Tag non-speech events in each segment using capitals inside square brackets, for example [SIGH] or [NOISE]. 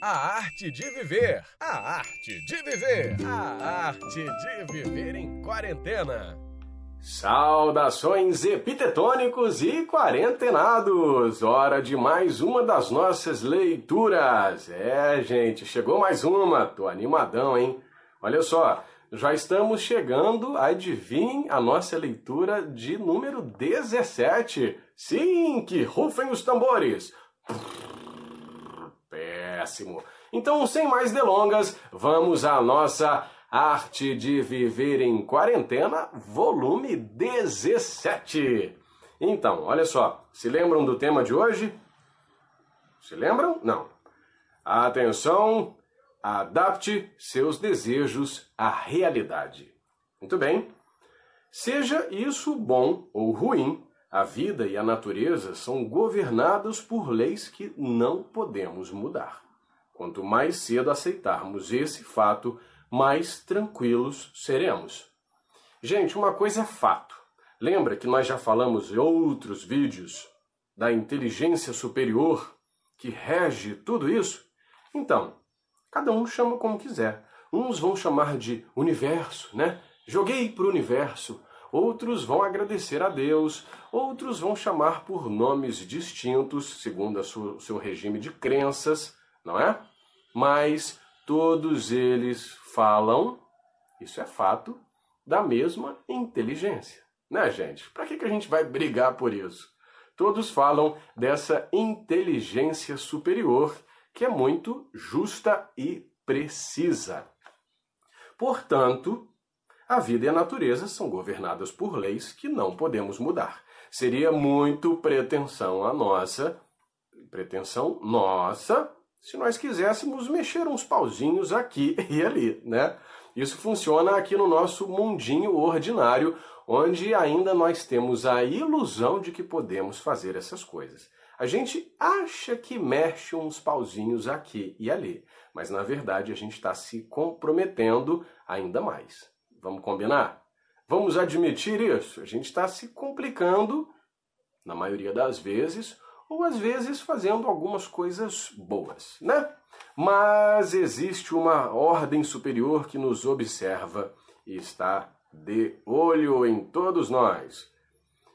A arte de viver. A arte de viver. A arte de viver em quarentena. Saudações epitetônicos e quarentenados! Hora de mais uma das nossas leituras. É, gente, chegou mais uma. Tô animadão, hein? Olha só, já estamos chegando, adivinhem, a nossa leitura de número 17. Sim, que rufem os tambores Então, sem mais delongas, vamos à nossa Arte de Viver em Quarentena, volume 17. Então, olha só, se lembram do tema de hoje? Se lembram? Não. Atenção, adapte seus desejos à realidade. Muito bem. Seja isso bom ou ruim, a vida e a natureza são governados por leis que não podemos mudar. Quanto mais cedo aceitarmos esse fato, mais tranquilos seremos. Gente, uma coisa é fato. Lembra que nós já falamos em outros vídeos da inteligência superior que rege tudo isso? Então, cada um chama como quiser. Uns vão chamar de universo, né? Joguei para o universo. Outros vão agradecer a Deus, outros vão chamar por nomes distintos, segundo o seu regime de crenças, não é? Mas todos eles falam, isso é fato, da mesma inteligência. Né, gente? Para que, que a gente vai brigar por isso? Todos falam dessa inteligência superior que é muito justa e precisa. Portanto, a vida e a natureza são governadas por leis que não podemos mudar. Seria muito pretensão a nossa, pretensão nossa, se nós quiséssemos mexer uns pauzinhos aqui [LAUGHS] e ali, né? Isso funciona aqui no nosso mundinho ordinário, onde ainda nós temos a ilusão de que podemos fazer essas coisas. A gente acha que mexe uns pauzinhos aqui e ali, mas na verdade a gente está se comprometendo ainda mais. Vamos combinar? Vamos admitir isso. A gente está se complicando, na maioria das vezes, ou às vezes fazendo algumas coisas boas, né? Mas existe uma ordem superior que nos observa e está de olho em todos nós.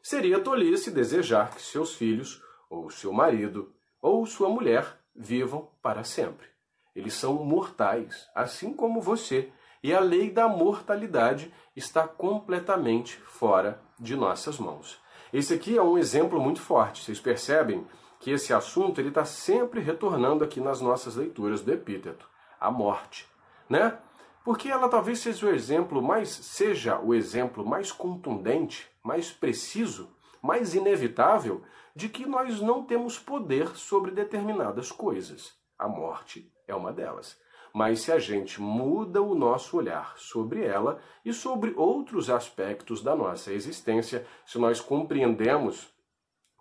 Seria tolice desejar que seus filhos, ou seu marido, ou sua mulher vivam para sempre. Eles são mortais, assim como você, e a lei da mortalidade está completamente fora de nossas mãos. Esse aqui é um exemplo muito forte. Vocês percebem que esse assunto ele está sempre retornando aqui nas nossas leituras do epíteto, a morte, né? Porque ela talvez seja o exemplo mais seja o exemplo mais contundente, mais preciso, mais inevitável de que nós não temos poder sobre determinadas coisas. A morte é uma delas mas se a gente muda o nosso olhar sobre ela e sobre outros aspectos da nossa existência, se nós compreendemos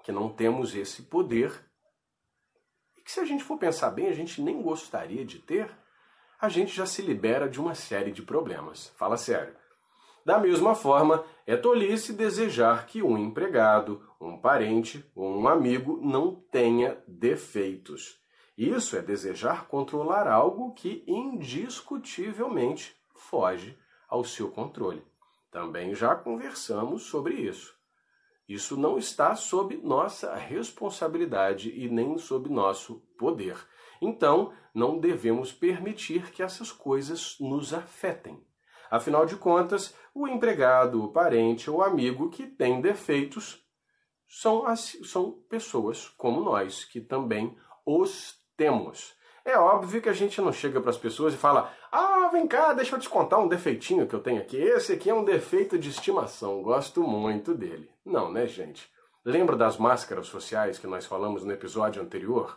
que não temos esse poder, e que se a gente for pensar bem, a gente nem gostaria de ter, a gente já se libera de uma série de problemas. Fala sério. Da mesma forma, é tolice desejar que um empregado, um parente ou um amigo não tenha defeitos. Isso é desejar controlar algo que indiscutivelmente foge ao seu controle. Também já conversamos sobre isso. Isso não está sob nossa responsabilidade e nem sob nosso poder. Então, não devemos permitir que essas coisas nos afetem. Afinal de contas, o empregado, o parente ou amigo que tem defeitos são, são pessoas como nós, que também os temos. É óbvio que a gente não chega para as pessoas e fala: Ah, vem cá, deixa eu te contar um defeitinho que eu tenho aqui. Esse aqui é um defeito de estimação, gosto muito dele. Não, né, gente? Lembra das máscaras sociais que nós falamos no episódio anterior?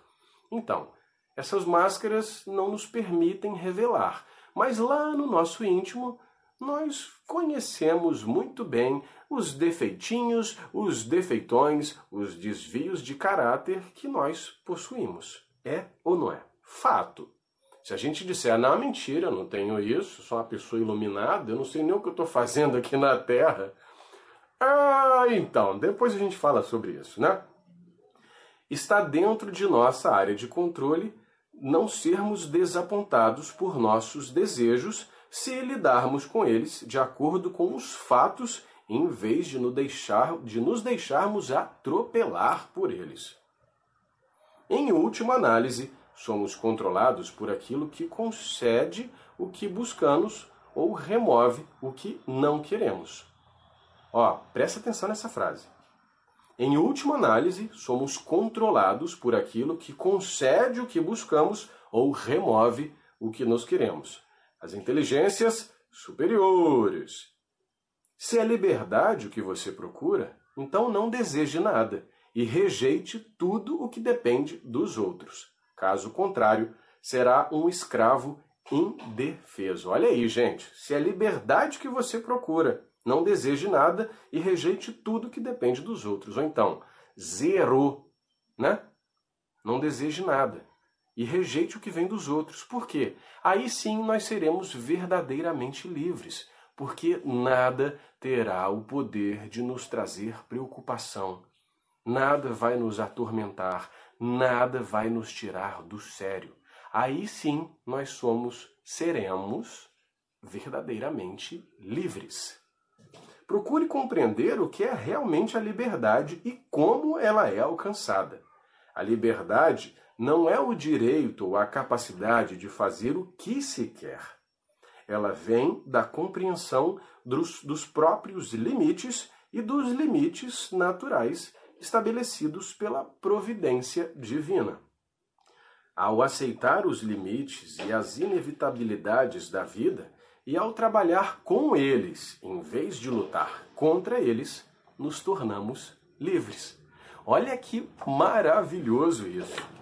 Então, essas máscaras não nos permitem revelar, mas lá no nosso íntimo nós conhecemos muito bem os defeitinhos, os defeitões, os desvios de caráter que nós possuímos. É ou não é? Fato. Se a gente disser, não, mentira, não tenho isso, sou uma pessoa iluminada, eu não sei nem o que eu estou fazendo aqui na Terra. Ah, então, depois a gente fala sobre isso, né? Está dentro de nossa área de controle não sermos desapontados por nossos desejos se lidarmos com eles de acordo com os fatos, em vez de nos, deixar, de nos deixarmos atropelar por eles. Em última análise, somos controlados por aquilo que concede o que buscamos ou remove o que não queremos. Ó, presta atenção nessa frase. Em última análise, somos controlados por aquilo que concede o que buscamos ou remove o que nos queremos. As inteligências superiores. Se é liberdade o que você procura, então não deseje nada e rejeite tudo o que depende dos outros. Caso contrário, será um escravo indefeso. Olha aí, gente. Se é liberdade que você procura, não deseje nada e rejeite tudo que depende dos outros. Ou então, zero, né? Não deseje nada e rejeite o que vem dos outros. Por quê? Aí sim nós seremos verdadeiramente livres, porque nada terá o poder de nos trazer preocupação. Nada vai nos atormentar, nada vai nos tirar do sério. Aí sim nós somos, seremos verdadeiramente livres. Procure compreender o que é realmente a liberdade e como ela é alcançada. A liberdade não é o direito ou a capacidade de fazer o que se quer. Ela vem da compreensão dos, dos próprios limites e dos limites naturais estabelecidos pela providência divina. Ao aceitar os limites e as inevitabilidades da vida, e ao trabalhar com eles, em vez de lutar contra eles, nos tornamos livres. Olha que maravilhoso isso!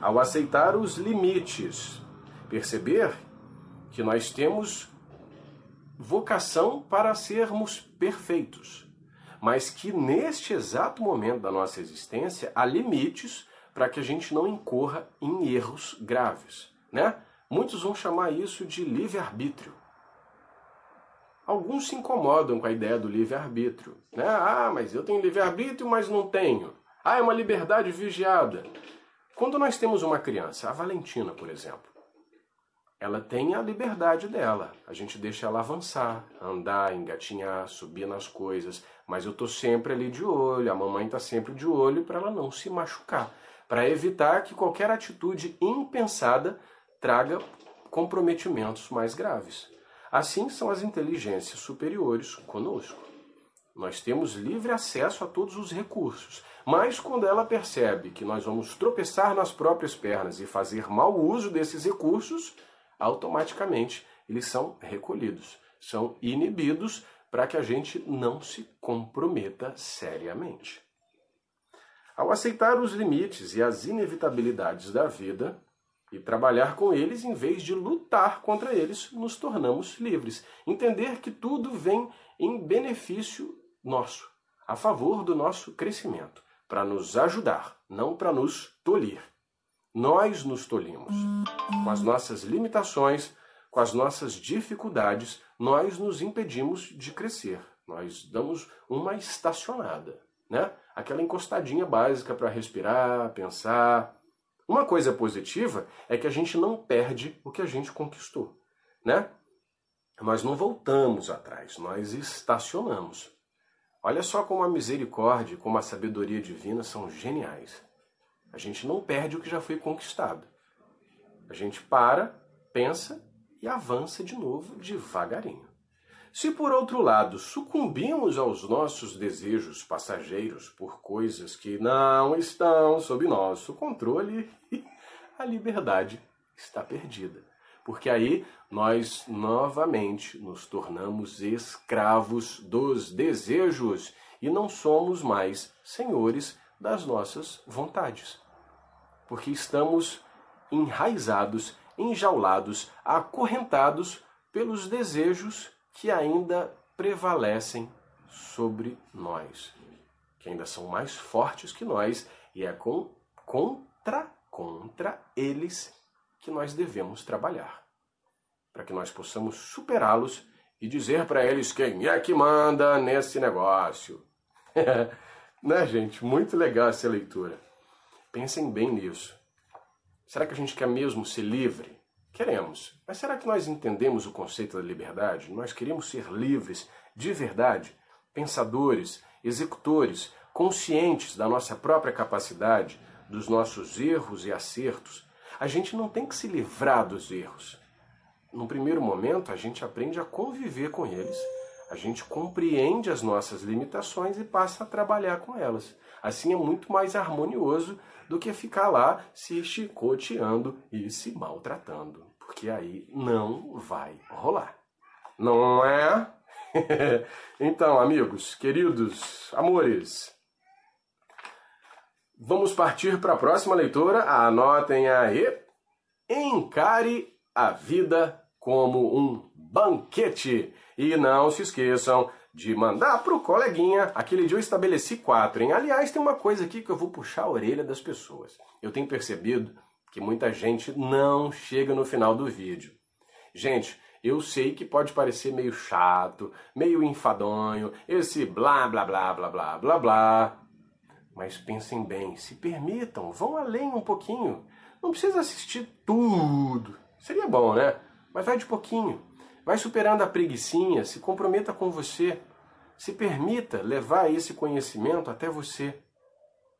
Ao aceitar os limites, perceber que nós temos vocação para sermos perfeitos, mas que neste exato momento da nossa existência há limites para que a gente não incorra em erros graves, né? Muitos vão chamar isso de livre-arbítrio. Alguns se incomodam com a ideia do livre-arbítrio. Né? Ah, mas eu tenho livre-arbítrio, mas não tenho. Ah, é uma liberdade vigiada. Quando nós temos uma criança, a Valentina, por exemplo, ela tem a liberdade dela. A gente deixa ela avançar, andar, engatinhar, subir nas coisas, mas eu estou sempre ali de olho, a mamãe está sempre de olho para ela não se machucar, para evitar que qualquer atitude impensada traga comprometimentos mais graves. Assim são as inteligências superiores conosco. Nós temos livre acesso a todos os recursos, mas quando ela percebe que nós vamos tropeçar nas próprias pernas e fazer mau uso desses recursos, automaticamente eles são recolhidos, são inibidos para que a gente não se comprometa seriamente. Ao aceitar os limites e as inevitabilidades da vida, e trabalhar com eles em vez de lutar contra eles, nos tornamos livres. Entender que tudo vem em benefício nosso, a favor do nosso crescimento, para nos ajudar, não para nos tolir. Nós nos tolimos. Com as nossas limitações, com as nossas dificuldades, nós nos impedimos de crescer. Nós damos uma estacionada, né? Aquela encostadinha básica para respirar, pensar, uma coisa positiva é que a gente não perde o que a gente conquistou, né? Nós não voltamos atrás, nós estacionamos. Olha só como a misericórdia, como a sabedoria divina são geniais. A gente não perde o que já foi conquistado. A gente para, pensa e avança de novo devagarinho. Se por outro lado sucumbimos aos nossos desejos passageiros por coisas que não estão sob nosso controle, [LAUGHS] a liberdade está perdida. Porque aí nós novamente nos tornamos escravos dos desejos e não somos mais senhores das nossas vontades. Porque estamos enraizados, enjaulados, acorrentados pelos desejos que ainda prevalecem sobre nós, que ainda são mais fortes que nós, e é com, contra, contra eles que nós devemos trabalhar, para que nós possamos superá-los e dizer para eles quem é que manda nesse negócio. [LAUGHS] né, gente? Muito legal essa leitura. Pensem bem nisso. Será que a gente quer mesmo ser livre? Queremos. Mas será que nós entendemos o conceito da liberdade? Nós queremos ser livres de verdade, pensadores, executores, conscientes da nossa própria capacidade, dos nossos erros e acertos. A gente não tem que se livrar dos erros. No primeiro momento, a gente aprende a conviver com eles. A gente compreende as nossas limitações e passa a trabalhar com elas. Assim é muito mais harmonioso do que ficar lá se chicoteando e se maltratando. Porque aí não vai rolar. Não é? [LAUGHS] então, amigos, queridos, amores, vamos partir para a próxima leitura. Anotem aí. Encare a vida como um banquete. E não se esqueçam de mandar para o coleguinha. Aquele dia eu estabeleci quatro, hein? Aliás, tem uma coisa aqui que eu vou puxar a orelha das pessoas. Eu tenho percebido que muita gente não chega no final do vídeo. Gente, eu sei que pode parecer meio chato, meio enfadonho, esse blá blá blá blá blá blá blá. Mas pensem bem, se permitam, vão além um pouquinho. Não precisa assistir tudo. Seria bom, né? Mas vai de pouquinho. Vai superando a preguiçinha, se comprometa com você. Se permita levar esse conhecimento até você.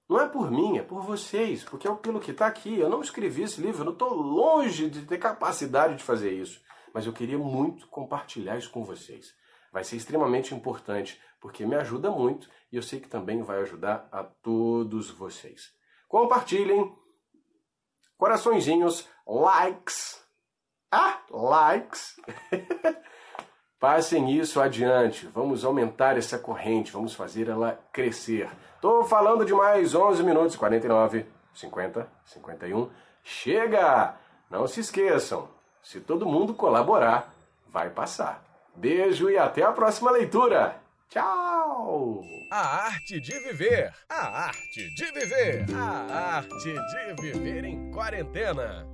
Não é por mim, é por vocês, porque é pelo que está aqui. Eu não escrevi esse livro, eu não estou longe de ter capacidade de fazer isso mas eu queria muito compartilhar isso com vocês. Vai ser extremamente importante, porque me ajuda muito e eu sei que também vai ajudar a todos vocês. Compartilhem, coraçõezinhos, likes, ah, likes. [LAUGHS] Passem isso adiante, vamos aumentar essa corrente, vamos fazer ela crescer. Estou falando de mais 11 minutos, 49, 50, 51. Chega! Não se esqueçam, se todo mundo colaborar, vai passar. Beijo e até a próxima leitura. Tchau! A arte de viver. A arte de viver. A arte de viver em quarentena.